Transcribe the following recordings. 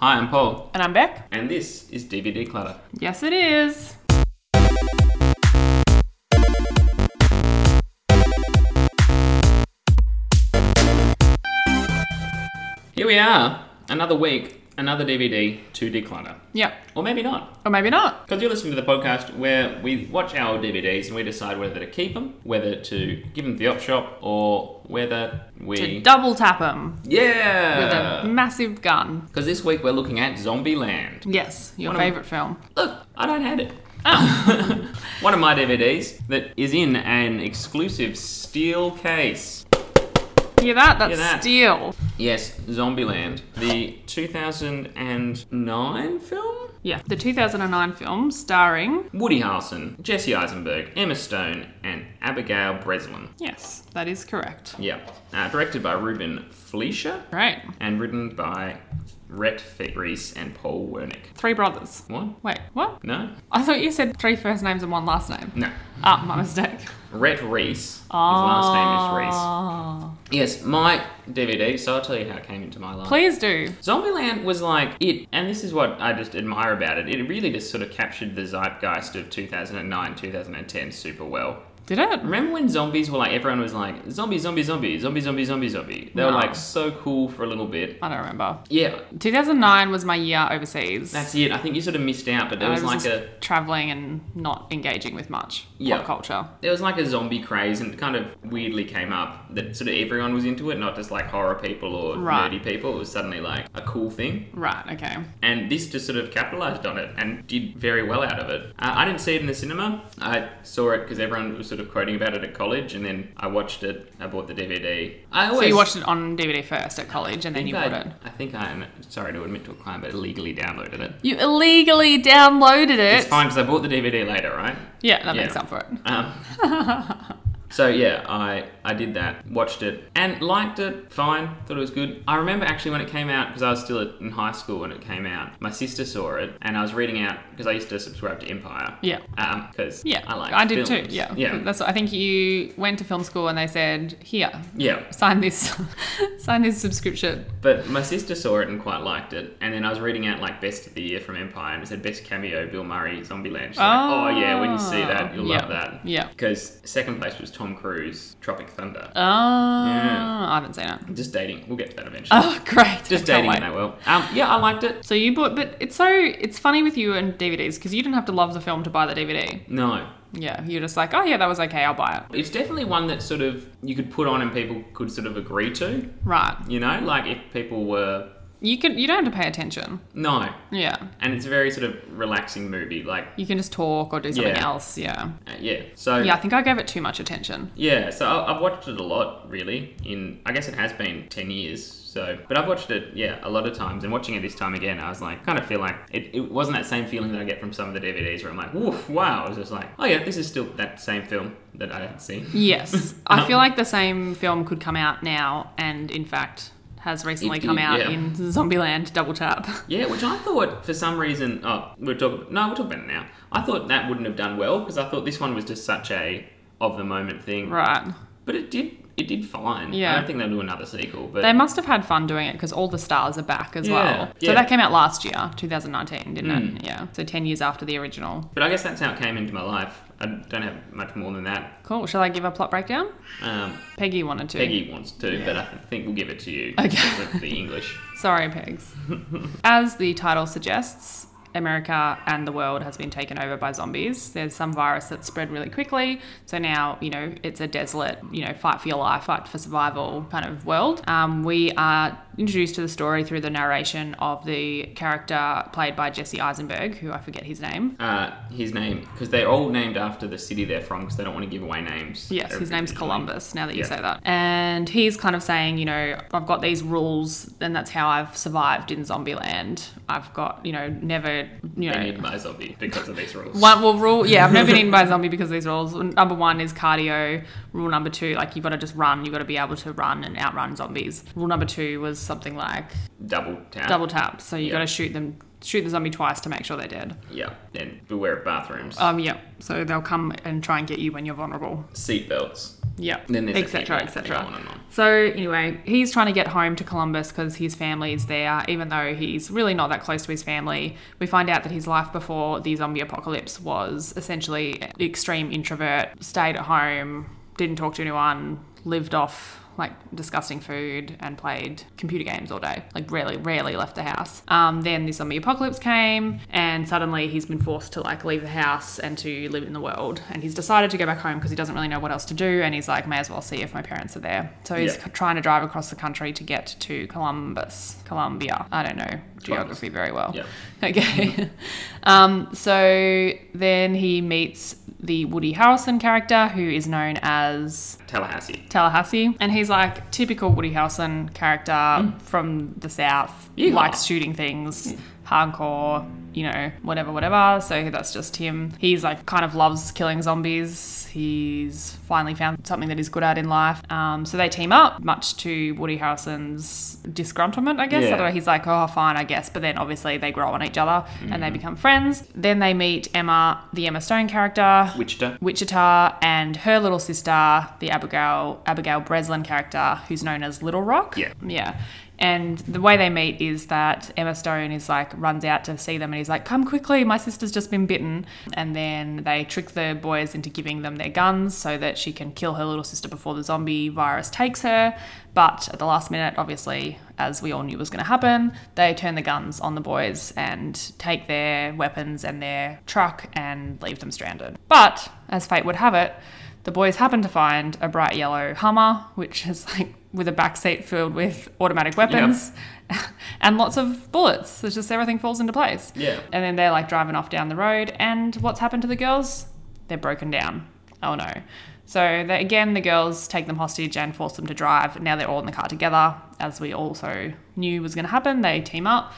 Hi, I'm Paul, And I'm Beck. and this is DVD Clutter. Yes, it is. Here we are, another week, another DVD to declutter. Yeah. Or maybe not, Or maybe not. because you're listening to the podcast where we watch our DVDs and we decide whether to keep them, whether to give them to the op shop, or whether we. To double tap them Yeah! with a massive gun. Because this week we're looking at Zombieland. Yes, your One of- favourite film. Look, I don't hate it. Ah. One of my DVDs that is in an exclusive steel case. Hear that? That's Hear that. steel. Yes, Zombieland, the 2009 film. Yeah, the 2009 film starring. Woody Harrelson, Jesse Eisenberg, Emma Stone, and Abigail Breslin. Yes, that is correct. Yeah, uh, directed by Ruben Fleischer Right. and written by Rhett Reese and Paul Wernick. Three brothers. What? Wait, what? No, I thought you said three first names and one last name. no. Ah, my mistake. Rhett Reese. His last name is Reese. Ah. Yes, my DVD. So I'll tell you how it came into my life. Please do. Zombieland was like it, and this is what I just admire about it. It really just sort of captured the zeitgeist of 2009, 2010 super well. Did it? Remember when zombies were like everyone was like zombie, zombie, zombie, zombie, zombie, zombie, zombie. They were No. like so cool for a little bit. I don't remember. Yeah, 2009 was my year overseas. that's it. I think you sort of missed out, but there I was, like just a traveling and not engaging with much Yeah. pop culture. there was like a zombie craze, and it kind of weirdly came up that sort of everyone was into it, not just like horror people or Right. nerdy people. It was suddenly like a cool thing. Right. Okay. and this just sort of capitalized on it and did very well out of it. Uh, I didn't see it in the cinema. I saw it because everyone was sort of quoting about it at college, and then I watched it. I bought the DVD. I always So you watched it on DVD first at college, and then you I, bought it. I think I am sorry to admit to a crime, but illegally downloaded it. You illegally downloaded it. It's fine because I bought the DVD later, right? Yeah, that Yeah. makes up for it. Um, so yeah, I I did that, watched it, and liked it. Fine, thought it was good. I remember actually when it came out because I was still in high school when it came out. My sister saw it, and I was reading out because I used to subscribe to Empire. Yeah. Um, because Yeah, I like. I did films. too. Yeah, Yeah. That's. I think you went to film school and they said, "Here, Yeah. sign this, sign this subscription." But my sister saw it and quite liked it, and then I was reading out like best of the year from Empire, and it said best cameo Bill Murray, Zombieland. She's like, oh yeah, when you see that, you'll yeah. love that. Yeah. Because second place was Tom Cruise, Tropic Thunder. Oh, Yeah. I haven't seen it. Just dating. We'll get to that eventually. Oh, great! Just Can't dating in that well. Um, yeah, I liked it. So you bought, but it's so it's funny with you and DVDs because you didn't have to love the film to buy the DVD. No, Yeah, you're just like, oh yeah, that was okay, I'll buy it. it's definitely one that sort of you could put on and people could sort of agree to. Right. You know, like if people were You can you don't have to pay attention. no, Yeah. and it's a very sort of relaxing movie. Like, You can just talk or do something Yeah. else. Yeah. uh, yeah. So Yeah, I think I gave it too much attention. Yeah, so I- I've watched it a lot, really. In I guess it has been ten years. So, but I've watched it, yeah, a lot of times. And watching it this time again, I was like, kind of feel like it, it wasn't that same feeling that I get from some of the DVDs where I'm like, woof, wow. It was just like, oh yeah, this is still that same film that I had seen. Yes. I feel like the same film could come out now and in fact has recently It come out yeah. in Zombieland Double Tap. Yeah, which I thought for some reason, oh, we're talking, no, we'll talk about it now. I thought that wouldn't have done well because I thought this one was just such a of the moment thing. right. But it did, it did fine. Yeah. I don't think they'll do another sequel, but They must have had fun doing it because all the stars are back as Yeah, well. So yeah. that came out last year, 2019, didn't Mm. it? Yeah. So 10 years after the original. but I guess that's how it came into my life. I don't have much more than that. Cool. Shall I give a plot breakdown? Um, Peggy wanted to. Peggy wants to, but I think we'll give it to you. Okay. the English. Sorry, Pegs. As the title suggests, America and the world has been taken over by zombies. There's some virus that spread really quickly. So now, you know, it's a desolate, you know, fight for your life, fight for survival kind of world. Um, we are introduced to the story through the narration of the character played by Jesse Eisenberg, who I forget his name. Uh, his name, because they're all named after the city they're from, because they don't want to give away names. Yes, his name's. Columbus, now that you Yeah. say that. And he's kind of saying, you know, I've got these rules, and that's how I've survived in Zombieland. I've got, you know, never, you know. Been eaten by a zombie because of these rules. One well rule yeah, I've never been eaten by a zombie because of these rules. Number one is cardio. Rule number two, like you've got to just run, you've got to be able to run and outrun zombies. Rule number two was something like Double tap. double tap. So you Yeah. got to shoot them shoot the zombie twice to make sure they're dead. Yeah, and beware of bathrooms. Um yeah. So they'll come and try and get you when you're vulnerable. Seat belts. Yeah, Then there's a etc. etc. go on and on. So anyway, he's trying to get home to Columbus because his family is there, even though he's really not that close to his family. We find out that his life before the zombie apocalypse was essentially extreme introvert, stayed at home, didn't talk to anyone, lived off like disgusting food and played computer games all day. Like rarely, rarely left the house. Um, then the zombie apocalypse came, and suddenly he's been forced to like leave the house and to live in the world. And he's decided to go back home because he doesn't really know what else to do. And he's like, may as well see if my parents are there. So he's Yeah. trying to drive across the country to get to Columbus, Columbia. I don't know geography very well. Yeah. Okay. um, so then he meets the Woody Harrelson character, who is known as Tallahassee. Tallahassee, and he's like typical Woody Harrelson character hmm. from the South, Yeah. likes shooting things, hardcore, you know, whatever, whatever. So that's just him. He's like kind of loves killing zombies. He's finally found something that he's good at in life. Um, so they team up, much to Woody Harrelson's disgruntlement, I guess. Yeah. Although he's like, oh, fine, I guess. But then obviously they grow on each other and they become friends. Then they meet Emma, the Emma Stone character, Wichita. Wichita and her little sister, the Abigail Abigail Breslin character, who's known as Little Rock. Yeah. Yeah. And the way they meet is that Emma Stone is like runs out to see them and he's like, Come quickly, my sister's just been bitten. And then they trick the boys into giving them their guns so that she can kill her little sister before the zombie virus takes her. But at the last minute, obviously, as we all knew was going to happen, they turn the guns on the boys and take their weapons and their truck and leave them stranded. But as fate would have it, the boys happen to find a bright yellow Hummer, which is like with a back seat filled with automatic weapons and lots of bullets. It's just everything falls into place. Yeah. And then they're like driving off down the road, and what's happened to the girls? They're broken down. Oh no. So they, again, the girls take them hostage and force them to drive. Now they're all in the car together, as we also knew was going to happen. They team up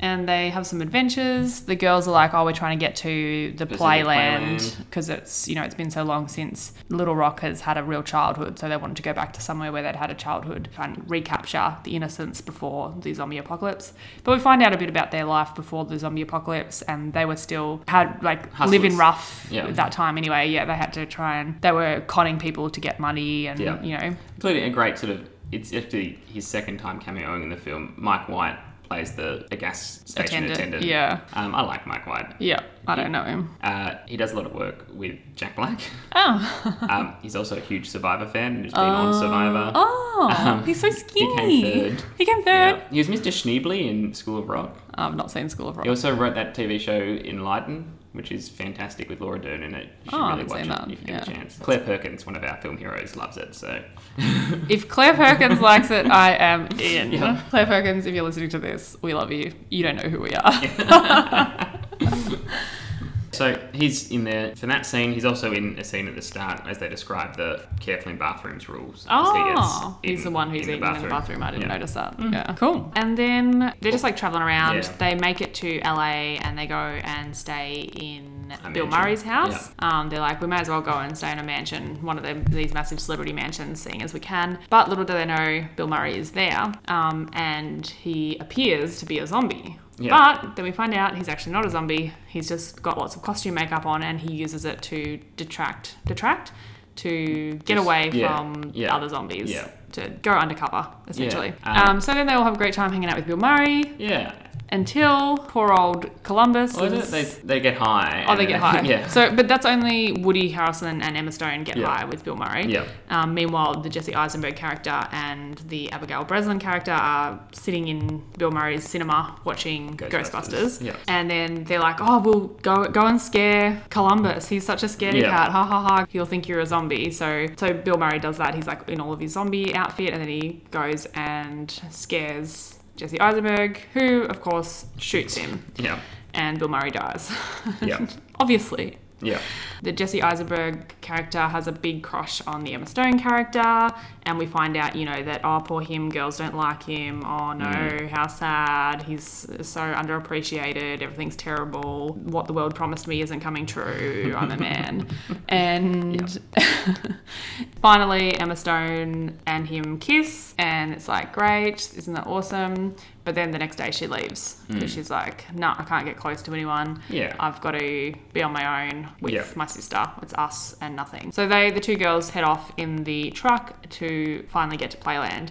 and they have some adventures. The girls are like, "Oh, we're trying to get to the playland because it's you know it's been so long since Little Rock has had a real childhood, so they wanted to go back to somewhere where they'd had a childhood and recapture the innocence before the zombie apocalypse. But we find out a bit about their life before the zombie apocalypse, and they were still had like living rough Yeah. at that time anyway. Yeah, they had to try and they were conning people to get money, and Yeah. you know, Including a great sort of, it's actually his second time cameoing in the film. Mike White plays the a gas station Attendant, attendant. yeah. Um, I like Mike White. yeah, I don't know him. Uh, he does a lot of work with Jack Black. Oh, Um, he's also a huge Survivor fan and has been on Survivor. oh, Um, he's so skinny. he came third. He came third. Yeah. He was Mr. Schneebly in School of Rock. I've not seen School of Rock. He also wrote that TV show Enlightened, which is fantastic with Laura Dern in it. You should Oh, really watch it that. if you get a chance. Claire Perkins, one of our film heroes, loves it. So If Claire Perkins likes it, I am in. Yeah. Claire Perkins, if you're listening to this, we love you. You don't know who we are. So he's in there for that scene. He's also in a scene at the start as they describe the careful in bathrooms rules. 'cause he gets Oh, he's the one who's in eating in the bathroom. I didn't Yeah. notice that. Yeah, cool. And then they're just like traveling around. Yeah. They make it to LA and they go and stay in A Bill mansion. Murray's house. Um, they're like, we may as well go and stay in a mansion, one of them, these massive celebrity mansions, seeing as we can. But little do they know, Bill Murray is there, um, and he appears to be a zombie. Yeah. But then we find out he's actually not a zombie. He's just got lots of costume makeup on, and he uses it to detract, detract, to get Just- away yeah, from yeah, other zombies. yeah. To go undercover, essentially. um, um, so then they all have a great time hanging out with Bill Murray Yeah. Until poor old Columbus. Is is- they, they get high. Oh, they get high. yeah. So, but that's only Woody Harrelson and Emma Stone get Yeah. high with Bill Murray. Yeah. Um, meanwhile, the Jesse Eisenberg character and the Abigail Breslin character are sitting in Bill Murray's cinema watching Ghostbusters. Ghostbusters. Yeah. And then they're like, "Oh, we'll go go and scare Columbus. He's such a scaredy Yeah. cat. Ha ha ha. He'll think you're a zombie." So, so Bill Murray does that. He's like in all of his zombie outfit, and then he goes and scares Jesse Eisenberg, who of course shoots him Yeah. and Bill Murray dies. Yeah. Obviously. Yeah. The Jesse Eisenberg character has a big crush on the Emma Stone character, and we find out, you know, that oh poor him, girls don't like him. Oh no, Mm. how sad. He's so underappreciated. Everything's terrible. What the world promised me isn't coming true. I'm a man. and finally, Emma Stone and him kiss, and it's like great. Isn't that awesome? But then the next day she leaves hmm. because she's like, no, I can't get close to anyone. Yeah. I've got to be on my own with Yeah. my sister. It's us and nothing. So they, the two girls, head off in the truck to finally get to Playland.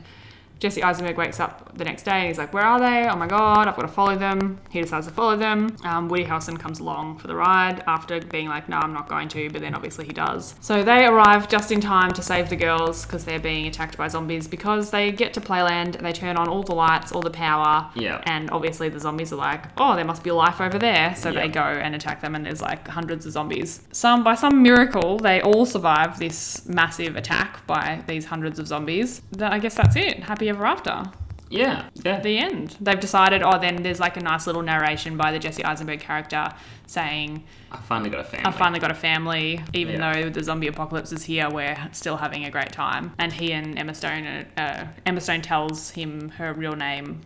Jesse Eisenberg wakes up the next day and he's like, Where are they? Oh my god, I've got to follow them. He decides to follow them. Um, Woody Harrelson comes along for the ride after being like, No, I'm not going to, but then obviously he does. So they arrive just in time to save the girls because they're being attacked by zombies because they get to Playland and they turn on all the lights, all the power. Yeah. And obviously the zombies are like, Oh, there must be life over there. So they go and attack them and there's like hundreds of zombies. Some by some miracle they all survive this massive attack by these hundreds of zombies. I guess that's it. Happy ever after. Yeah, yeah. The end. They've decided. Oh, then there's like a nice little narration by the Jesse Eisenberg character saying, I finally got a family. "I finally got a family, even Yeah. though the zombie apocalypse is here. We're still having a great time." And he and Emma Stone, uh, Emma Stone tells him her real name,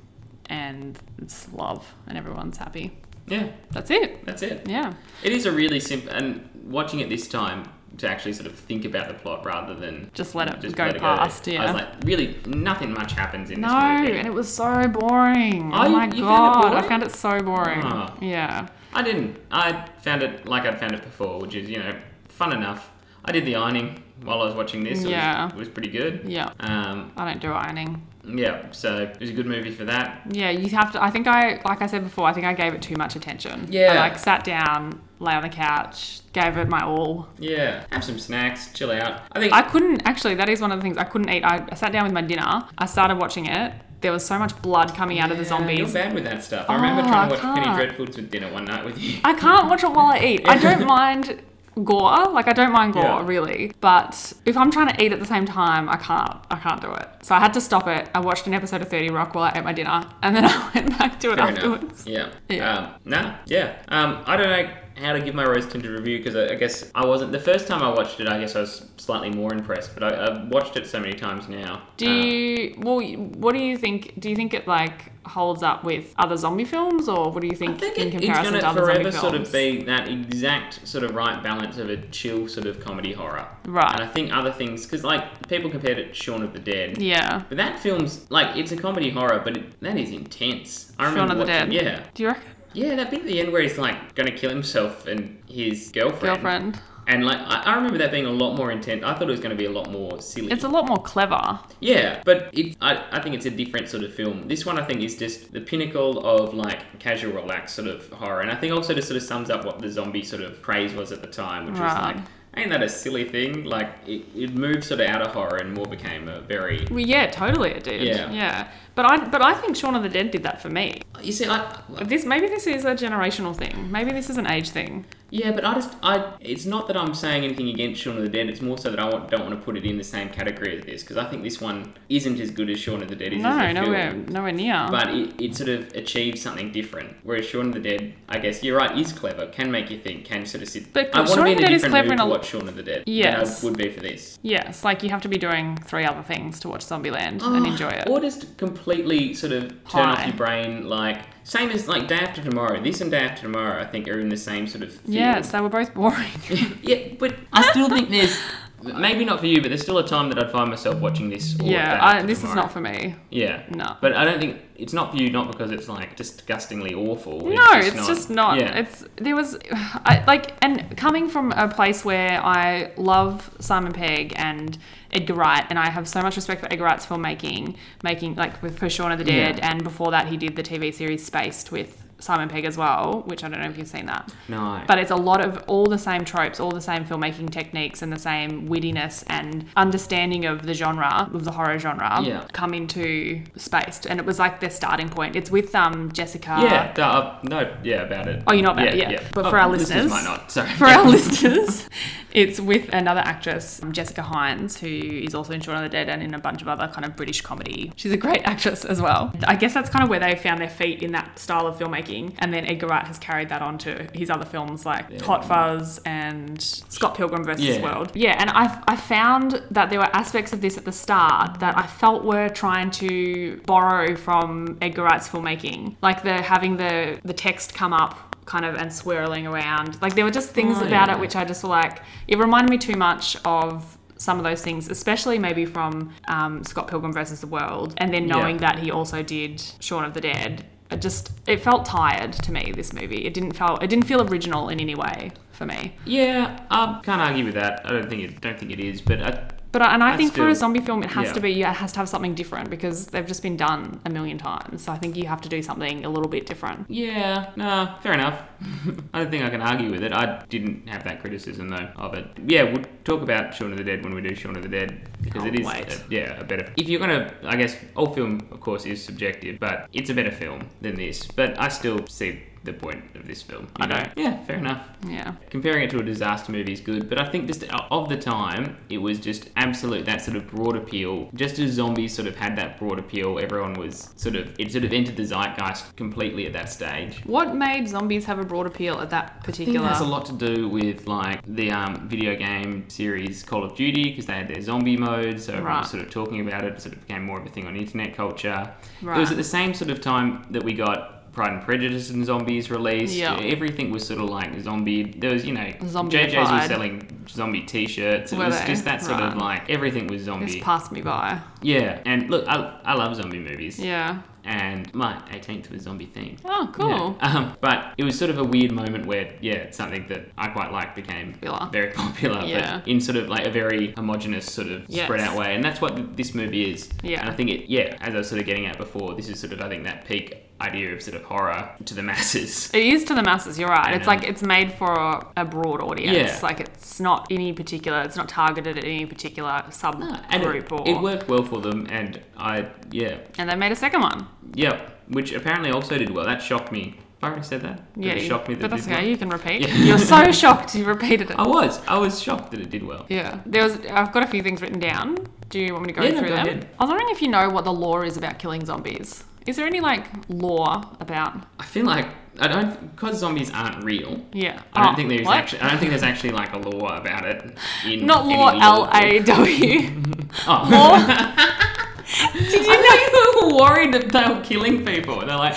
and it's love, and everyone's happy. Yeah, That's it. that's it. Yeah. It is a really simple, and watching it this time to actually sort of think about the plot rather than Just let it just go let it past, I yeah. was like, really, nothing much happens in No, this movie. and it was so boring. Oh, Oh, my you found it god, I found it so boring. Oh. Yeah. I didn't. I found it like I'd found it before, which is you know fun enough. I did the ironing while I was watching this. It Yeah. was, it was pretty good. Yeah. Um, I don't do ironing. Yeah, so it was a good movie for that. Yeah, you have to. I think I, like I said before, I think I gave it too much attention. Yeah. I like sat down, lay on the couch, gave it my all. Yeah, have some snacks, chill out. I think I couldn't actually. That is one of the things I couldn't eat. I, sat down with my dinner. I started watching it. There was so much blood coming out of the Yeah, zombies. You're bad with that stuff. I remember Oh, trying to watch Penny. Dreadfuls with dinner one night with you. I can't watch it while I eat. I don't mind gore. Like I don't mind gore Yeah. really, but if I'm trying to eat at the same time, I can't. I can't do it. So I had to stop it. I watched an episode of Thirty Rock while I ate my dinner, and then I went back to it Fair afterwards. enough. Yeah. Yeah. Um, nah. Yeah. Um, I don't know how to give my rose tinted review because I, I guess I wasn't the first time I watched it. I guess I was slightly more impressed, but I, I've watched it so many times now. Do Um, you? Well, what do you think? Do you think it like holds up with other zombie films, or what do you think, I think in it, it's comparison going to other forever zombie sort of be that exact sort of right balance of a chill sort of comedy horror. Right. And I think other things, because like people compared it to Shaun of the Dead. yeah. But that film's like it's a comedy horror, but it, that is intense. I Shaun remember of the watching, Dead. Yeah, Do you reckon? Yeah, that bit at the end where he's like gonna kill himself and his girlfriend. Girlfriend. And like I, I remember that being a lot more intense. I thought it was going to be a lot more silly. It's a lot more clever. yeah, but it, I, I think it's a different sort of film. This one I think is just the pinnacle of like casual, relaxed sort of horror, and I think also just sort of sums up what the zombie sort of craze was at the time, which Right. was like, ain't that a silly thing? Like it, it moved sort of out of horror and more became a very. Well, yeah, totally it did. Yeah. Yeah. But I but I think Shaun of the Dead did that for me. You see, I, This maybe this is a generational thing. Maybe this is an age thing. Yeah, but I just I it's not that I'm saying anything against Shaun of the Dead. It's more so that I want, don't want to put it in the same category as this because I think this one isn't as good as Shaun of the Dead is No, as a nowhere film. nowhere near. But it, it sort of achieves something different. Whereas Shaun of the Dead, I guess you're right, is clever, can make you think, can sort of sit. But I want Shaun to be of in the a Dead is different clever mood in to a- watch Shaun of the Dead Yes. than I would be for this. yes, like you have to be doing three other things to watch Zombieland and enjoy it. Or just completely sort of turn off your brain, like same as like Day After Tomorrow. This and Day After Tomorrow, I think, are in the same sort of. Field. Yes, they were both boring. yeah, but I still think there's maybe not for you, but there's still a time that I'd find myself watching this. Yeah, I, this is not for me. Yeah, No. but I don't think it's not for you. Not because it's like disgustingly awful. no, it's just not. Yeah. It's there was, I like, and coming from a place where I love Simon Pegg and Edgar Wright, and I have so much respect for Edgar Wright's filmmaking, making like with for Shaun of the Dead, Yeah. and before that he did the TV series Spaced with Simon Pegg as well, which I don't know if you've seen that. no. But it's a lot of all the same tropes, all the same filmmaking techniques, and the same wittiness and understanding of the genre, of the horror genre, Yeah. come into Spaced. And it was like their starting point. It's with um Jessica. yeah, uh, no, yeah, about it. Oh, you're not about it, yeah. yeah. But for our listeners- might not. Sorry. For our listeners, it's with another actress, um, Jessica Hynes, who is also in Shaun of the Dead and in a bunch of other kind of British comedy. She's a great actress as well. I guess that's kind of where they found their feet in that style of filmmaking and then Edgar Wright has carried that on to his other films like Hot Fuzz and Scott Pilgrim vs. Yeah. World. Yeah, and I, I found that there were aspects of this at the start that I felt were trying to borrow from Edgar Wright's filmmaking, like the having the the text come up kind of and swirling around. Like there were just things Oh, about yeah. it which I just were like it reminded me too much of some of those things, especially maybe from um, Scott Pilgrim versus the World, and then knowing Yeah. that he also did Shaun of the Dead. It just it felt tired to me. This movie, it didn't feel it didn't feel original in any way for me. Yeah, I can't argue with that. I don't think it. Don't think it is, but I, But I- and I I'd think for a zombie film, it has yeah. to be it has to have something different because they've just been done a million times. So I think you have to do something a little bit different. yeah, no, fair enough. I don't think I can argue with it. I didn't have that criticism though of it. Yeah, we'll talk about Shaun of the Dead when we do Shaun of the Dead because Can't it is, uh, yeah, a better. If you're gonna, I guess all film, of course, is subjective, but it's a better film than this. But I still see the point of this film. You I know? Yeah, fair enough. Yeah. Comparing it to a disaster movie is good, but I think just of the time, it was just absolute that sort of broad appeal. Just as zombies sort of had that broad appeal, everyone was sort of it sort of entered the zeitgeist completely at that stage. What made zombies have a broad appeal at that particular? I think it has a lot to do with like the um, video game series Call of Duty because they had their zombie mode, so everyone was sort of talking about it. It sort of became more of a thing on internet culture. It was at the same sort of time that we got Pride and Prejudice and Zombies released. Yeah. Everything was sort of like zombie. There was, you know, Zombified. JJ's was selling zombie T-shirts. It Were was they? just that sort of Right. like everything was zombie. Just passed me by. Yeah, and look, I, I love zombie movies. Yeah. And my 18th was zombie themed. Oh, cool. Yeah. Um, but it was sort of a weird moment where, yeah, it's something that I quite like became Popular. very popular, Yeah. but in sort of like a very homogenous sort of Yes. spread out way. And that's what th- this movie is. Yeah. And I think it, yeah, as I was sort of getting at before, this is sort of, I think, that peak idea of sort of horror to the masses. It is to the masses. You're right. And, It's um, like it's made for a, broad audience. Yeah. Like it's not any particular. It's not targeted at any particular And subgroup it, or. it worked well for them, and I, yeah, and they made a second one. yeah, which apparently also did well. That shocked me. I already said that. Yeah, it shocked me that but it that's okay. well? You can repeat. Yeah. You're so shocked you repeated it. I was. I was shocked that it did well. Yeah, there was. I've got a few things written down. Do you want me to go Yeah, no, through go them? ahead. I was wondering if you know what the law is about killing zombies. Is there any like law about? I feel like I don't because zombies aren't real. Yeah, I don't Oh, think there's what? actually. I don't think there's actually like a law about it. In Not law. L. A W. Oh. Law. Did you know you were worried that they were killing people? And they're like,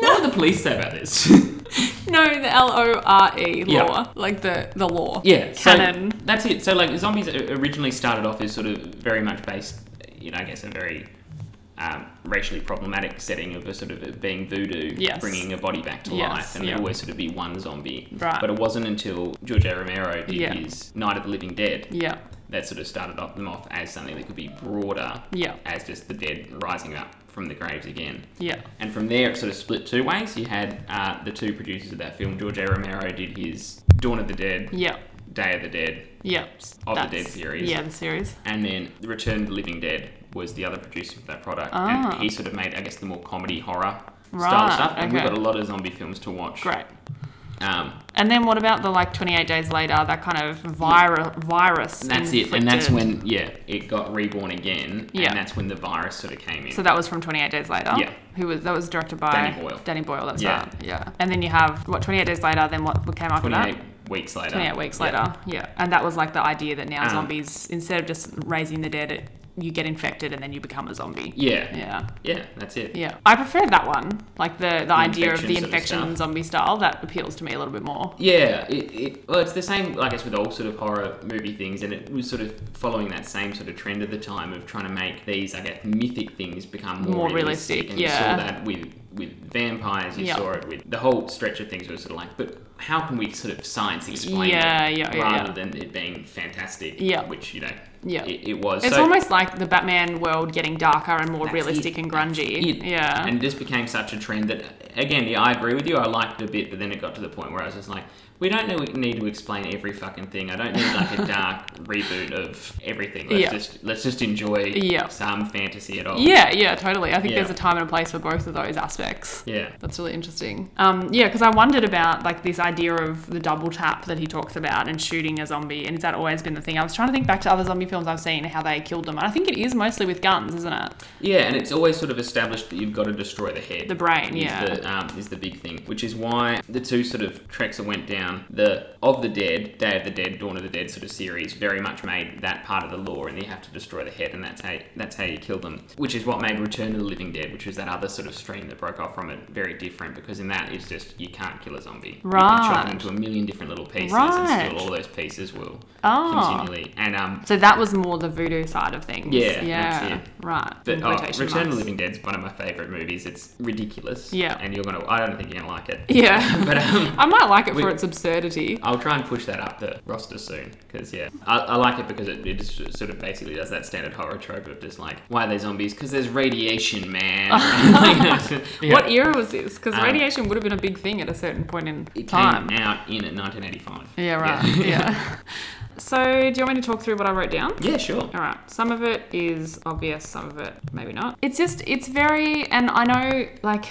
what do the police say about this? No, the L O R E Yeah. law, like the the law. yeah, so Canon. that's it. So like zombies originally started off as sort of very much based, you know, I guess a very um, racially problematic setting of a sort of it being voodoo, Yes. bringing a body back to Yes, life, and yeah. there'd always sort of be one zombie. Right. But it wasn't until George A. Romero did Yeah. his Night of the Living Dead Yeah. that sort of started off them off as something that could be broader Yeah. as just the dead rising up from the graves again. Yeah. And from there, it sort of split two ways. You had uh, the two producers of that film, George A. Romero did his Dawn of the Dead, Yeah. Day of the Dead, Yeah. Of the Dead series. Yeah, the series. and then Return of the Living Dead was the other producer of that product. Ah. And he sort of made, I guess, the more comedy horror style stuff. And we've got a lot of zombie films to watch. Great. Um, And then what about the like 28 days later, that kind of virus virus? that's it. And that's when, yeah, it got reborn again. Yeah. And that's when the virus sort of came in. So that was from 28 Days Later. Yeah. Who was that was directed by Danny Boyle. Danny Boyle. That's Yeah. right. Yeah. And then you have what 28 Days Later. Then what came after 28 that? weeks later. 28 weeks Yeah. later. Yeah. And that was like the idea that now Um, zombies, instead of just raising the dead, it, you get infected and then you become a zombie. Yeah. Yeah. Yeah, that's it. Yeah. I prefer that one. Like the, the, idea of infection the sort of infection zombie style. That appeals to me a little bit more. Yeah, it, it, well, it's the same, I guess, with all sort of horror movie things, and it was sort of following that same sort of trend at the time of trying to make these, I guess, mythic things become more, More realistic, And yeah. you saw that with with vampires, you Yeah. saw it with the whole stretch of things. Was sort of like, but how can we sort of science explain Yeah, it yeah, yeah, rather yeah. than it being fantastic? Yeah. which you know, Yeah. it, it was. It's So- almost like the Batman world getting darker and more realistic it. and grungy. Yeah. And it just became such a trend that, again, yeah, I agree with you. I liked it a bit, but then it got to the point where I was just like, we don't know- need to explain every fucking thing. I don't need like a dark reboot of everything. Let's Yeah. just let's just enjoy Yeah. some fantasy at all. Yeah, yeah, totally. I think Yeah. there's a time and a place for both of those aspects. Yeah. That's really interesting. Um, yeah, because I wondered about like this idea of the double tap that he talks about and shooting a zombie, and has that always been the thing? I was trying to think back to other zombie films I've seen, how they killed them, and I think it is mostly with guns, isn't it? Yeah, and it's always sort of established that you've got to destroy the head. The brain, is yeah. The, um, is the big thing, which is why the two sort of treks that went down the of the Dead, Day of the Dead, Dawn of the Dead sort of series very much made that part of the lore, and you have to destroy the head, and that's how that's how you kill them. Which is what made Return of the Living Dead, which was that other sort of stream that broke off from it, very different because in that it's just you can't kill a zombie. You can chop Right. them into a million different little pieces, Right. and still all those pieces will Oh. continually. And um, So that was more the voodoo side of things. Yeah, Yeah. Right. But oh, Return of the Living Dead is one of my favourite movies. It's ridiculous. Yeah. And you're gonna I don't think you're gonna like it. Yeah. but um I might like it We- for its absurdity. I'll try and push that up the roster soon because yeah, I, I like it because it, it just sort of basically does that standard horror trope of just like why are they zombies? Because there's radiation, man. Yeah. What era was this? Because Um, radiation would have been a big thing at a certain point in It time. came out in 1985. Yeah, right. Yeah. so, do you want me to talk through what I wrote down? Yeah, sure. All right. Some of it is obvious, some of it maybe not. It's just, it's very, and I know, like,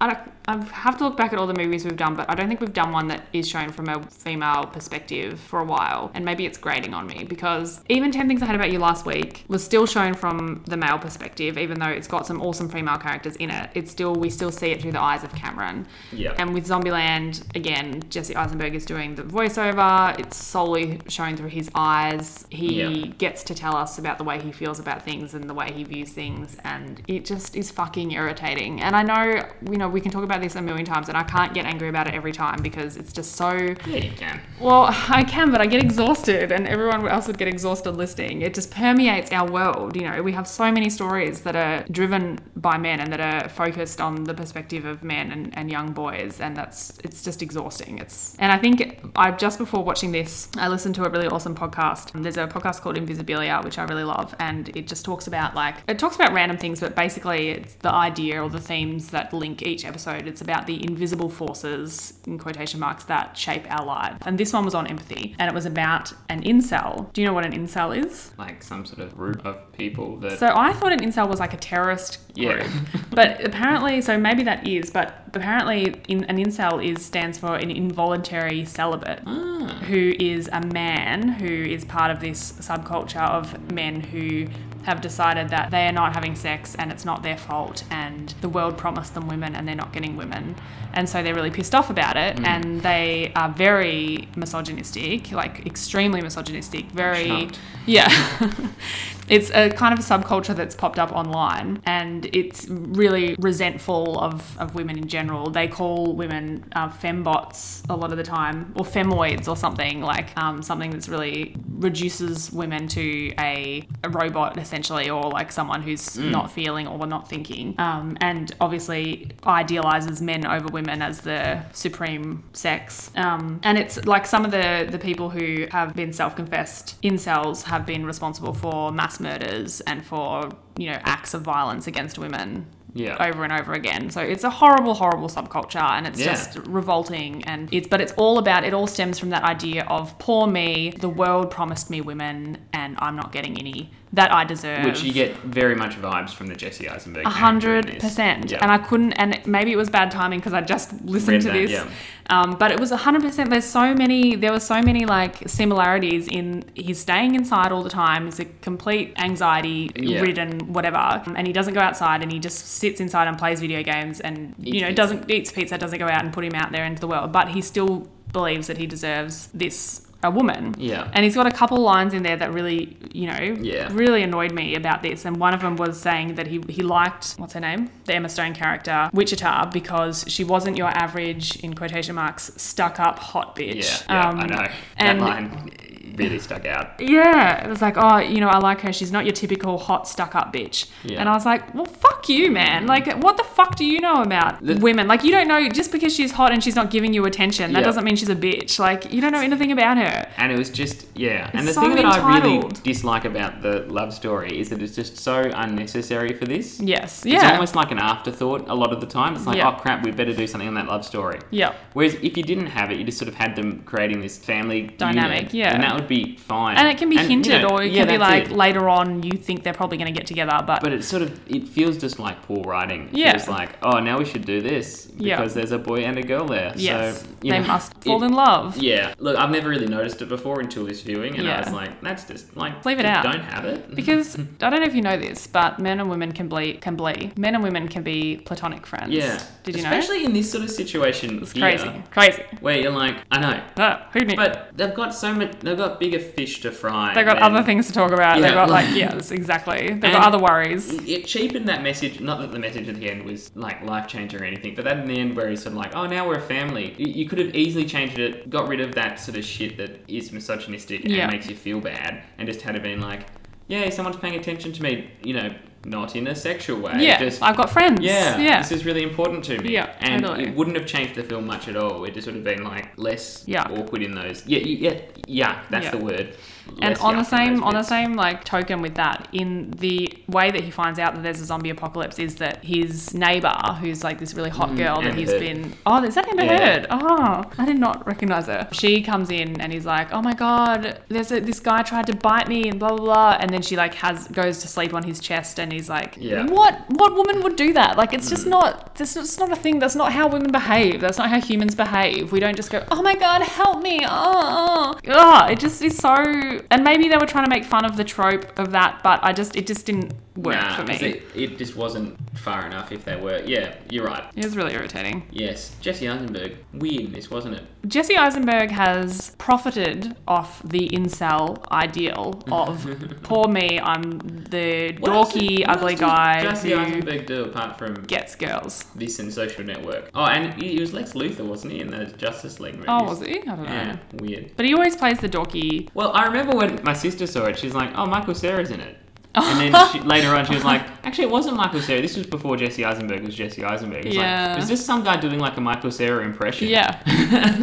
I, don't, I have to look back at all the movies we've done, but I don't think we've done one that is shown from a female perspective for a while. And maybe it's grating on me because even 10 Things I Hate About You last week was still shown from the male perspective, even though it's got some awesome female characters in it. It's still, we still see it through the eyes of Cameron. Yeah. And with Zombieland, again, Jesse Eisenberg is doing the voiceover. It's solely shown through his eyes. He Yeah. gets to tell us about the way he feels about things and the way he views things, and it just is fucking irritating. And I know, you know, we can talk about this a million times, and I can't get angry about it every time because it's just so. Yeah, you can. Well, I can, but I get exhausted, and everyone else would get exhausted listening. It just permeates our world. You know, we have so many stories that are driven by men and that are focused on the perspective of men and, and young boys, and that's it's just exhausting. It's and I think I just before watching this, I listened to a really awesome podcast. There's a podcast called Invisibilia, which I really love, and it just talks about like it talks about random things, but basically it's the idea or the themes that link each episode. It's about the invisible forces in quotation marks that shape our lives. And this one was on empathy, and it was about an incel. Do you know what an incel is? Like some sort of group of people that. So I thought an incel was like a terrorist Yeah. group, but apparently, so maybe that is, but apparently, in, an incel is stands for an involuntary celibate, Ah. who is a man who is part of this subculture of men who have decided that they are not having sex and it's not their fault and the world promised them women and they're not getting women. And so they're really pissed off about it mm. and they are very misogynistic like extremely misogynistic very yeah. it's a kind of a subculture that's popped up online and it's really resentful of, of women in general. They call women uh, fembots a lot of the time, or femoids or something, like um, something that's really reduces women to a, a robot essentially, or like someone who's not feeling or not thinking. Um, and obviously idealizes men over women as the supreme sex. Um, and it's like some of the, the people who have been self confessed incels have been responsible for mass murders and for, you know, acts of violence against women Yeah. over and over again. So it's a horrible, horrible subculture and it's Yeah. just revolting and it's but it's all about it all stems from that idea of poor me, the world promised me women and I'm not getting any that I deserve. Which you get very much vibes from the Jesse Eisenberg. A hundred percent. And I couldn't, and maybe it was bad timing because I just listened Read to that, this. yeah. Um, but it was a hundred percent. There's so many. There were so many like similarities in he's staying inside all the time. He's a complete anxiety Yeah. ridden whatever, and he doesn't go outside and he just sits inside and plays video games and you know pizza. doesn't eats pizza, doesn't go out and put him out there into the world. But he still believes that he deserves this a woman. Yeah. And he's got a couple lines in there that really, you know, Yeah. really annoyed me about this. And one of them was saying that he, he liked, what's her name? The Emma Stone character, Wichita, because she wasn't your average, in quotation marks, stuck up hot Yeah, bitch. yeah, Um, I know. That and- line really stuck out. Yeah, it was like, oh, you know, I like her. She's not your typical hot, stuck up bitch. Yeah. And I was like, well, fuck you, man. Like, what the fuck do you know about The- women? Like, you don't know just because she's hot and she's not giving you attention. That Yeah. doesn't mean she's a bitch. Like, you don't know anything about her. And it was just, yeah. and the so thing that I really dislike about the love story is that it's just so unnecessary for this. Yes. Yeah. It's almost like an afterthought a lot of the time. It's like, Yeah. oh crap, we better do something on that love story. yeah. Whereas if you didn't have it, you just sort of had them creating this family Dynamic, unit, yeah. and that would be fine. And it can be you hinted, know, or it yeah, can be like it. later on you think they're probably going to get together, but, But it sort of it feels just like poor writing. It Yeah. it's like oh now we should do this because Yeah. there's a boy and a girl there. yes, so, you they know, must fall it- in love. Yeah, look, I've never really noticed it before until this viewing, and I was like, that's just like Leave it out. Don't have it Because I don't know if you know this, but men and women can be can be men and women can be platonic friends. yeah, Did you know? Especially in this sort of situation, It's here, crazy, crazy. where you're like, I know, Ah, who knew? but they've got so much. They've got bigger fish to fry. They've got other things to talk about. They've got like like- yes, exactly. They've got other worries. It cheapened that message. Not that the message at the end was like life changing or anything, but that in the end where he's sort of like, "Oh, now we're a family." You, you could have easily changed it, got rid of that sort of shit that is misogynistic Yeah. and makes you feel bad, and just had it been like, "Yay, someone's paying attention to me." You know, not in a sexual way. Yeah, just I've got friends. yeah, yeah. this is really important to me. Yeah, and totally. it wouldn't have changed the film much at all. It just would have been like less Yuck. awkward in those. Yeah, yeah, yuck. That's Yeah. the word. And on the same on the same like token with that, in the way that he finds out that there's a zombie apocalypse is that his neighbor, who's like this really hot Mm, girl that he's Heard. been oh, is that Amber Yeah. Heard? Oh, I did not recognize her. She comes in and he's like, oh my god, there's a, this guy tried to bite me and blah blah blah, and then she like has goes to sleep on his chest and he's like, Yeah. Mm. what what woman would do that? Like it's just not this it's not a thing. That's not how women behave. That's not how humans behave. We don't just go, oh my god, help me. Oh, oh. Ugh, it just is so. And maybe they were trying to make fun of the trope of that, but I just it just didn't work Nah, for me. It, it just wasn't far enough if they were. Yeah, you're right. It was really irritating. Yes, Jesse Eisenberg. Weird in this, wasn't it? Jesse Eisenberg has profited off the incel ideal of poor me, I'm the What else dorky, what ugly else did guy Jesse who Eisenberg do apart from gets girls. this and Social Network? Oh, and he he was Lex Luthor, wasn't he, in the Justice League oh, movies? Oh, was he? I don't know. Yeah, weird. But he always plays the dorky. Well, I remember when my sister saw it, she's like, "Oh, Michael Cera's in it." And then she, later on, she was like, "Actually, it wasn't Michael Cera. This was before Jesse Eisenberg was Jesse Eisenberg." It's Yeah. like, is this some guy doing like a Michael Cera impression? Yeah,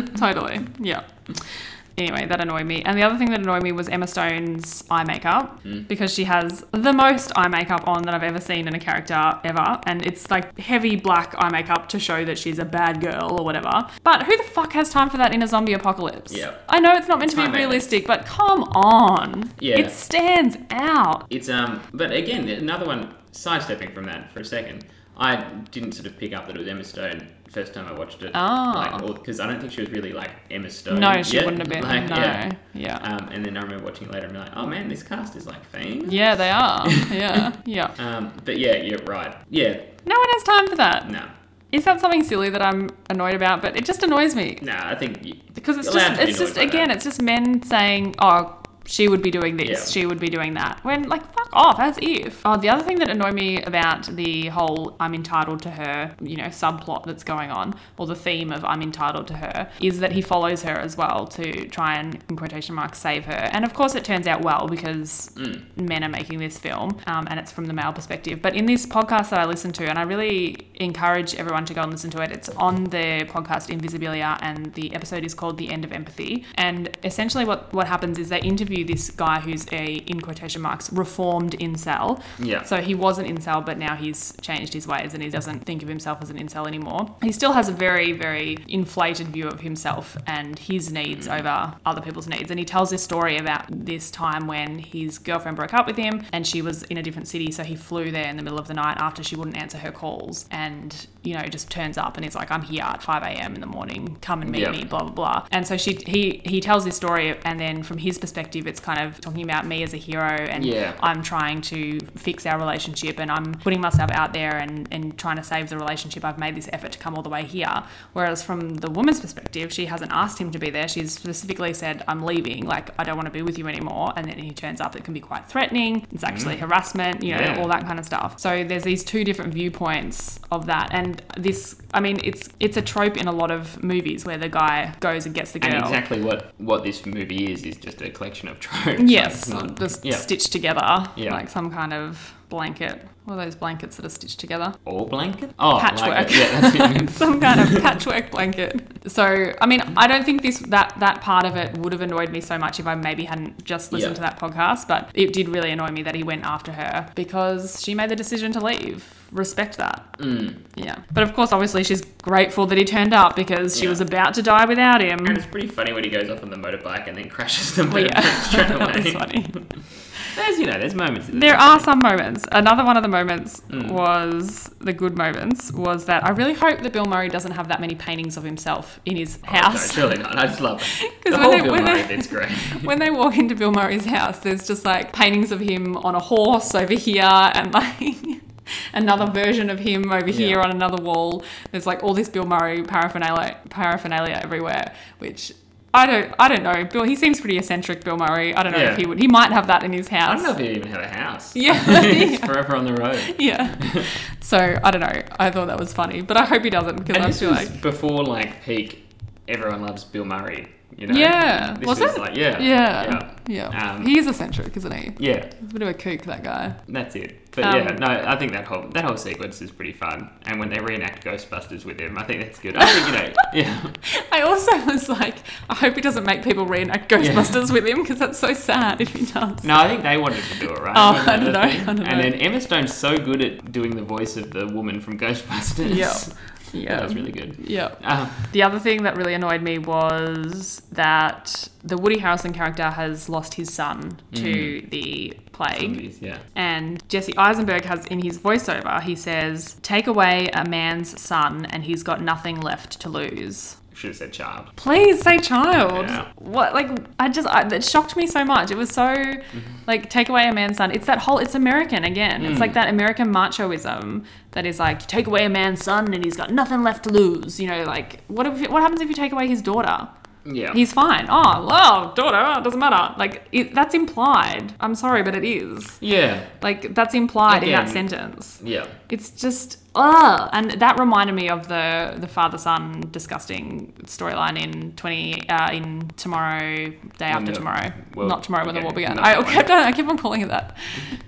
totally. Yeah. Anyway, that annoyed me. And the other thing that annoyed me was Emma Stone's eye makeup Mm. because she has the most eye makeup on that I've ever seen in a character ever. And it's like heavy black eye makeup to show that she's a bad girl or whatever. But who the fuck has time for that in a zombie apocalypse? Yeah. I know it's not meant to be realistic, but come on. Yeah. It stands out. It's um, but again, another one. Sidestepping from that for a second, I didn't sort of pick up that it was Emma Stone first time I watched it. Ah. like, because I don't think she was really like Emma Stone. No, she yet. wouldn't have been. Like, no. Yeah. Yeah. Um, and then I remember watching it later and be like, oh man, this cast is like famous. yeah, they are. Yeah. Yeah. Um, but yeah, you're right. Yeah, No one has time for that. no, Is that something silly that I'm annoyed about? But it just annoys me. no. I think because it's just it's just again that. it's just men saying oh she would be doing this Yeah. she would be doing that. When like fuck off as if. Oh the other thing that annoyed me about the whole i'm entitled to her you know subplot that's going on or the theme of i'm entitled to her is that he follows her as well to try and in quotation marks save her. And of course it turns out well because Mm. men are making this film um, and it's from the male perspective. But in this podcast that i listened to and i really encourage everyone to go and listen to it it's on the podcast invisibilia and the episode is called the end of empathy. And essentially what what happens is they interview this guy who's a in quotation marks reformed incel yeah. so he was an incel, but now he's changed his ways and he doesn't think of himself as an incel anymore. He still has a very, very inflated view of himself and his needs mm. over other people's needs. And he tells this story about this time when his girlfriend broke up with him and she was in a different city. So he flew there in the middle of the night after she wouldn't answer her calls and, you know, just turns up and he's like, I'm here at 5 a.m. in the morning, come and meet Yeah. me, blah, blah, blah. And so she, he, he tells this story and then from his perspective, it's kind of talking about me as a hero and Yeah. I'm trying to fix our relationship and I'm putting myself out there and, and trying to save the relationship. I've made this effort to come all the way here. Whereas from the woman's perspective, she hasn't asked him to be there. She's specifically said, I'm leaving, like, I don't want to be with you anymore. And then he turns up, it can be quite threatening. It's mm. actually harassment, you know, Yeah. all that kind of stuff. So there's these two different viewpoints of that. And this, I mean, it's it's a trope in a lot of movies where the guy goes and gets the girl. And exactly what what this movie is is just a collection of tropes. Yes, Like, not- just yeah. stitched together Yeah. like some kind of blanket What are those blankets that are stitched together? Or blanket? Oh, Patchwork. Yeah, that's what it. Means. Some kind of patchwork blanket. So, I mean, I don't think this that that part of it would have annoyed me so much if I maybe hadn't just listened Yeah. to that podcast. But it did really annoy me that he went after her because she made the decision to leave. Respect that. Mm. Yeah. But of course, obviously, she's grateful that he turned up because she Yeah. was about to die without him. And it's pretty funny when he goes off on the motorbike and then crashes the Well, motorbike yeah, straight that was funny. There's, you know, there's moments. in There are some moments. Another one of the moments Mm. was the good moments was that I really hope that Bill Murray doesn't have that many paintings of himself in his Oh, no, house. surely not. I just love it. 'Cause The when whole they- Bill when Murray they- bit's great. when they walk into Bill Murray's house, there's just like paintings of him on a horse over here and like another version of him over here Yeah. on another wall. There's like all this Bill Murray paraphernalia paraphernalia everywhere, which I don't I don't know. Bill he seems pretty eccentric, Bill Murray. I don't know Yeah. if he would he might have that in his house. I don't know if he even had a house. Yeah. He's forever on the road. yeah. So I don't know. I thought that was funny, but I hope he doesn't because I feel like before like peak. Everyone loves Bill Murray. You know. yeah. This was was it? like yeah. yeah. Yeah. Um, he is eccentric, isn't he? Yeah. He's a bit of a kook, that guy. That's it. But Um, yeah, no, I think that whole that whole sequence is pretty fun. And when they reenact Ghostbusters with him, I think that's good. I think you know, yeah, I also was like, I hope he doesn't make people reenact Ghostbusters with him because that's so sad if he does. no, I think they wanted to do it right. Oh, I don't know. I don't And then Emma Stone's so good at doing the voice of the woman from Ghostbusters. Yeah. that was really good. Yeah. Um, The other thing that really annoyed me was that the Woody Harrelson character has lost his son to the plague. zombies, yeah. And Jesse Eisenberg has in his voiceover, he says, Take away a man's son and he's got nothing left to lose. Should have said child. Please say child. Yeah. What like I just I, it shocked me so much. It was so Mm-hmm. like take away a man's son. It's that whole it's American again. It's Mm. like that American machoism that is like take away a man's son and he's got nothing left to lose. You know, like what if, what happens if you take away his daughter? Yeah. He's fine. Oh, well, daughter, it doesn't matter. Like it, that's implied. I'm sorry, but it is. yeah. Like that's implied in that sentence. Yeah. It's just ugh. And that reminded me of the the father son disgusting storyline in twenty uh, in tomorrow day after the tomorrow. world Not tomorrow when the war began. I kept on I keep on calling it that.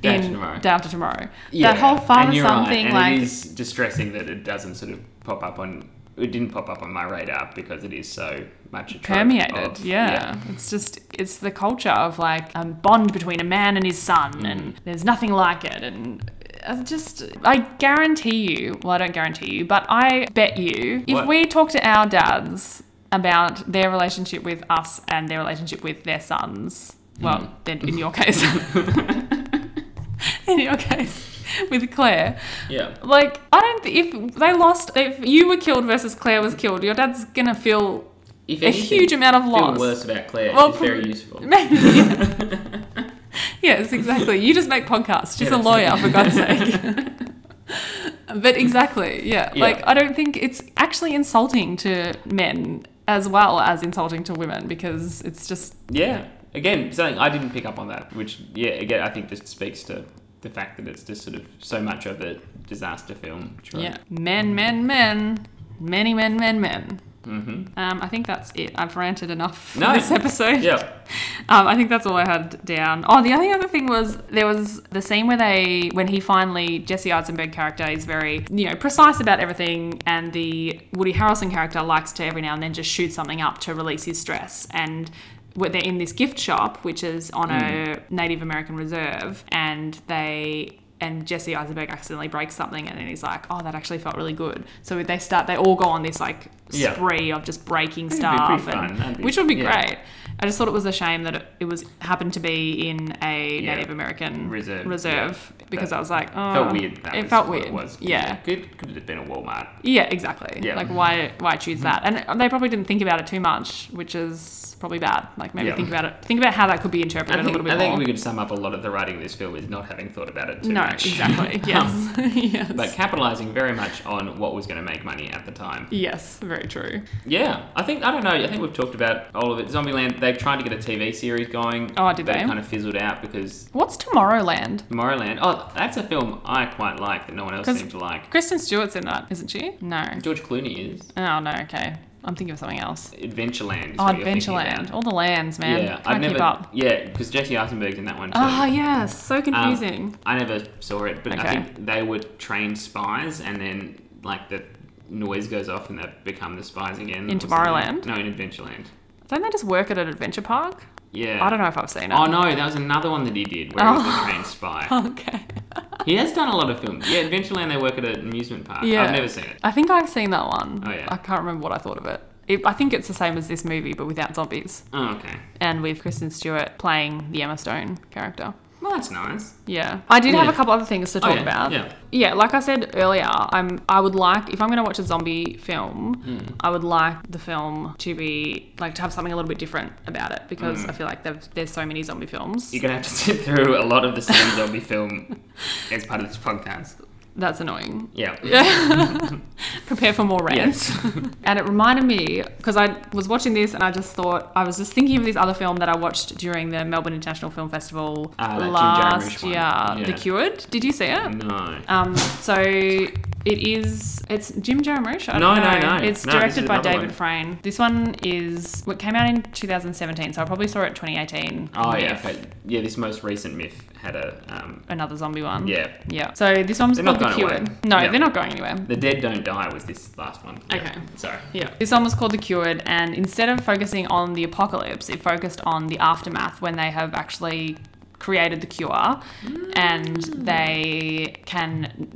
Day in after tomorrow. day after tomorrow. Yeah. That whole father son right, thing, and like it is distressing that it doesn't sort of pop up on. It didn't pop up on my radar because it is so much permeated. of- yeah. it's just it's the culture of like a bond between a man and his son, Mm. and there's nothing like it, and. I just, I guarantee you, well, I don't guarantee you, but I bet you, if What? we talk to our dads about their relationship with us and their relationship with their sons, well, Mm. then in your case, in your case, with Claire, Yeah. like, I don't, th- if they lost, if you were killed versus Claire was killed, your dad's gonna feel If a huge amount of feel loss. worse about Claire. Well, She's very useful. Maybe. yeah. yes, exactly. You just make podcasts. She's Yeah, a lawyer, for God's sake. but exactly, yeah. Yeah. Like, I don't think it's actually insulting to men as well as insulting to women because it's just, Yeah. Again, something I didn't pick up on that, which yeah, again I think just speaks to the fact that it's just sort of so much of a disaster film. trope. yeah. Men, men, men. Many men, men, men. Mm-hmm. Um, I think that's it. I've ranted enough for No. this episode. Yeah. Um, I think that's all I had down. Oh, the only other thing was there was the scene where they, when he finally, Jesse Eisenberg character is very, you know, precise about everything, and the Woody Harrelson character likes to every now and then just shoot something up to release his stress. And where they're in this gift shop, which is on a Native American reserve, and they. And Jesse Eisenberg accidentally breaks something, and then he's like, "Oh, that actually felt really good." So they start, they all go on this like Yeah. spree of just breaking That'd stuff, and, be- which would be yeah. great. I just thought it was a shame that it, it was happened to be in a Yeah. Native American Reserve, reserve because That I was like, oh, felt weird. That it was felt weird. It was. Yeah. Could could it have been a Walmart. yeah, exactly. Yeah. Like why why choose mm-hmm. that? And they probably didn't think about it too much, which is probably bad. Like maybe Yeah. think about it. Think about how that could be interpreted I a think, little bit I think more. we could sum up a lot of the writing of this film is not having thought about it too no, much. exactly. Yes. Um, yes. But capitalizing very much on what was going to make money at the time. yes, very true. Yeah, I think I don't know. I think we've talked about all of it. Zombieland. They tried to get a TV series going. Oh, did but they? It kind of fizzled out because What's Tomorrowland? Tomorrowland. Oh, that's a film I quite like that no one else seemed to like. Kristen Stewart's in that, isn't she? No. George Clooney is. Oh no. Okay. I'm thinking of something else. Adventureland. Is Oh, Adventureland. All the lands, man. Yeah, Can't I've never. keep up. Yeah, because Jesse Eisenberg's in that one too. Oh, yes. So Um, confusing. I never saw it, but I Okay. think they were trained spies, and then like the noise goes off, and they become the spies again. In or something. Tomorrowland? No, in Adventureland. Don't they just work at an adventure park? Yeah. I don't know if I've seen it. Oh no, that was another one that he did where he was Oh. the trained spy. Okay. He has done a lot of films. Yeah, Adventureland. They work at an amusement park. Yeah. I've never seen it. I think I've seen that one. Oh, yeah. I can't remember what I thought of it. it. I think it's the same as this movie, but without zombies. Oh, okay. And with Kristen Stewart playing the Emma Stone character. Well, that's nice. Yeah. I did have Yeah. a couple other things to Oh, talk yeah, about. yeah. Yeah, like I said earlier, I'm I would like if I'm going to watch a zombie film, Hmm. I would like the film to be like to have something a little bit different about it because Hmm. I feel like there's there's so many zombie films. You're gonna have to sit through a lot of the same zombie film as part of this podcast. That's annoying. Yeah. Prepare for more rants. and it reminded me because I was watching this and I just thought I was just thinking of this other film that I watched during the Melbourne International Film Festival Jim last year, Yeah. The Cured. Did you see it? No. Um, so it is. It's Jim Jarmusch. I No, no, no. It's No, directed by David one. Freyne. This one is. What came out in 2017, so I probably saw it 2018. Oh yeah. Okay. Yeah. This most recent myth had a um. Another zombie one. Yeah. Yeah. So this one's They're called The Cured. away. No, Yeah. they're not going anywhere. The dead don't die was this last one. Yeah. Okay. Sorry. Yeah. This one was called The Cured, and instead of focusing on the apocalypse, it focused on the aftermath when they have actually created the cure and mm. they can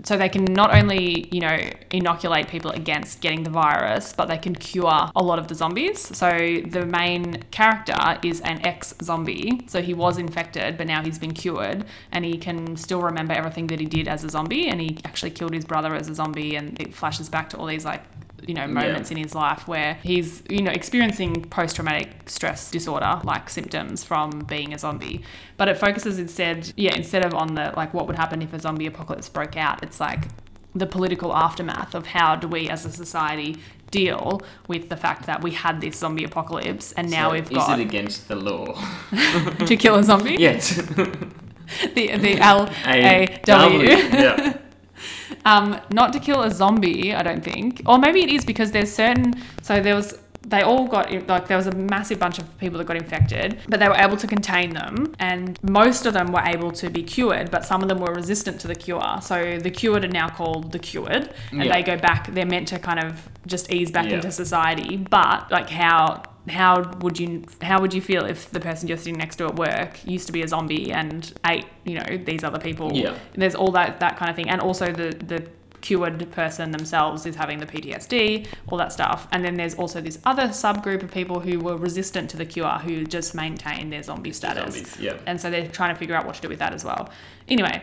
so they can not only you know inoculate people against getting the virus but they can cure a lot of the zombies. So the main character is an ex-zombie. So he was infected but now he's been cured and he can still remember everything that he did as a zombie and he actually killed his brother as a zombie and it flashes back to all these like you know moments in his life where he's you know experiencing post-traumatic stress disorder like symptoms from being a zombie but it focuses instead yeah instead of on the like what would happen if a zombie apocalypse broke out it's like the political aftermath of how do we as a society deal with the fact that we had this zombie apocalypse and now So we've got. is it against the law? to kill a zombie yes. the, the L-A-W yeah. Um, not to kill a zombie, I don't think. Or maybe it is because there's certain. So there was. They all got like there was a massive bunch of people that got infected, but they were able to contain them, and most of them were able to be cured, but some of them were resistant to the cure. So the cured are now called the cured, and Yeah. they go back. They're meant to kind of just ease back Yeah. into society. But like how how would you how would you feel if the person you're sitting next to at work used to be a zombie and ate you know these other people? Yeah. there's all that that kind of thing and also the the cured person themselves is having the PTSD all that stuff and then there's also this other subgroup of people who were resistant to the cure who just maintain their zombie status Zombies. Yeah. and so they're trying to figure out what to do with that as well anyway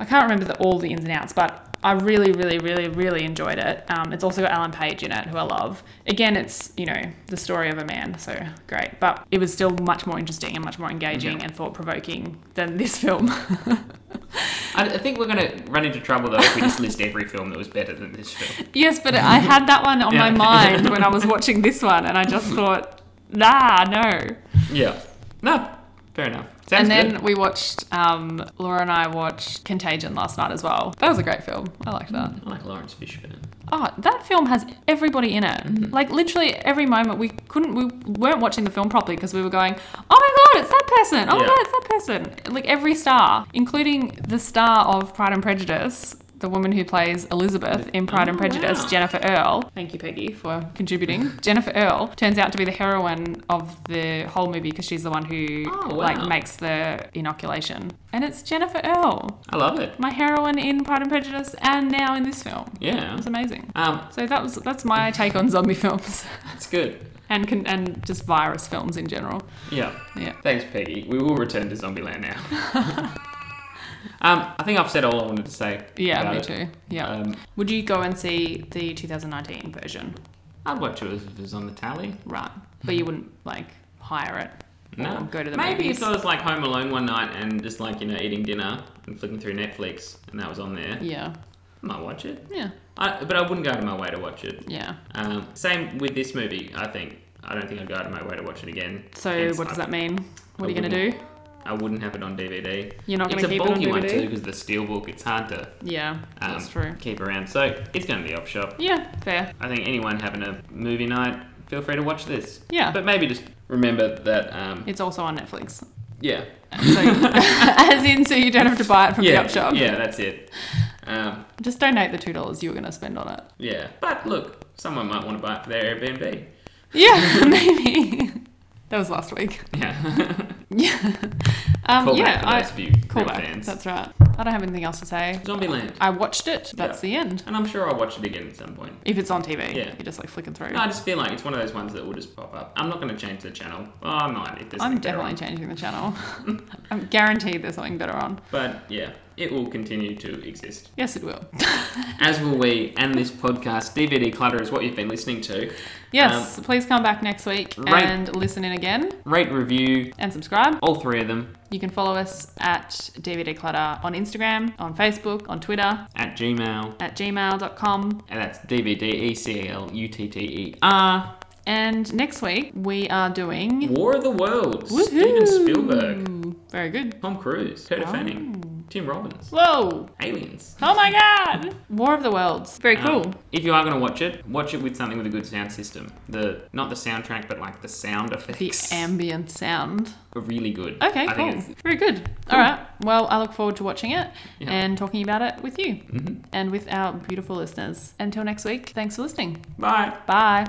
I can't remember the, all the ins and outs but I really really really really enjoyed it um, it's also got Ellen Page in it who I love again it's you know the story of a man so great but it was still much more interesting and much more engaging Yeah. and thought-provoking than this film I, I think we're gonna run into trouble though if we just list every film that was better than this film. Yes, but I had that one on my mind when I was watching this one, and I just thought, nah, no. Yeah. No. Fair enough. Sounds and then good. we watched, um, Laura and I watched Contagion last night as well. That was a great film. I liked that. I like Laurence Fishburne. Oh, that film has everybody in it. Like literally every moment we couldn't, we weren't watching the film properly because we were going, oh my god, it's that person. Oh my god, it's that person. Like every star, including the star of Pride and Prejudice. The woman who plays Elizabeth in Pride and Oh, Prejudice, wow. Jennifer Earl. Thank you, Peggy, for contributing. Jennifer Earl turns out to be the heroine of the whole movie because she's the one who Oh, wow. like makes the inoculation, and it's Jennifer Earl, I love it. my heroine in Pride and Prejudice, and now in this film. Yeah. It's amazing. Um, So that was that's my take on zombie films That's good. and con- and just virus films in general. Yeah. Yeah. Thanks, Peggy. We will return to Zombieland now. um, I think I've said all I wanted to say. Yeah, me it. too. Yeah. Um, Would you go and see the 2019 version? I'd watch it if it was on the tally. Right. But you wouldn't like hire it. No. Go to the Maybe movies. if I was like home alone one night and just like, you know, eating dinner and flicking through Netflix and that was on there, Yeah. I might watch it. Yeah. I, but I wouldn't go out of my way to watch it. Yeah. Um, same with this movie, I think. I don't think I'd go out of my way to watch it again. So Hence, what does I, that mean? What are you gonna do? I wouldn't have it on DVD. You're not gonna a keep it on DVD. It's a bulky one too because the steel steelbook. It's hard to Yeah, um, that's true. keep around. So it's going to be op shop. Yeah, fair. I think anyone having a movie night, feel free to watch this. Yeah. But maybe just remember that, um, It's also on Netflix. yeah. So, as in, so you don't have to buy it from Yeah, the op shop. yeah, that's it. Um, Just donate the two dollars you were going to spend on it. yeah. But look, someone might want to buy it for their Airbnb. Yeah, maybe. That was last week. Yeah. Yeah. Um, Call yeah, back for I those of you call back. fans. That's right. I don't have anything else to say. Zombieland. I watched it. That's the end. And I'm sure I'll watch it again at some point. If it's on TV, Yeah. you're just like flicking through. No, I just feel like it's one of those ones that will just pop up. I'm not going to change the channel. Oh, I might if there's I'm something better definitely on. changing the channel. I'm guaranteed there's something better on. But yeah, it will continue to exist. Yes, it will. As will we and this podcast. DVDeclutter is what you've been listening to. Yes, please come back next week Um, right. and listen in again Rate, review, and subscribe. all three of them You can follow us at DVDeclutter on Instagram, on Facebook, on Twitter, at Gmail. at gmail.com. And that's D V D E C L U T T E R. And next week we are doing War of the Worlds. Woohoo! Steven Spielberg. Very good. Tom Cruise. Dakota Oh. Fanning. Tim Robbins. Whoa! Aliens. Oh my god! War of the Worlds. Very cool. Um, if you are going to watch it, watch it with something with a good sound system. The not the soundtrack, but like the sound effects. the effects ambient sound. are really good. Okay, I cool. think it's Very good. All right. Well, I look forward to watching it Yeah. and talking about it with you Mhm. and with our beautiful listeners. Until next week, thanks for listening. Bye. Bye.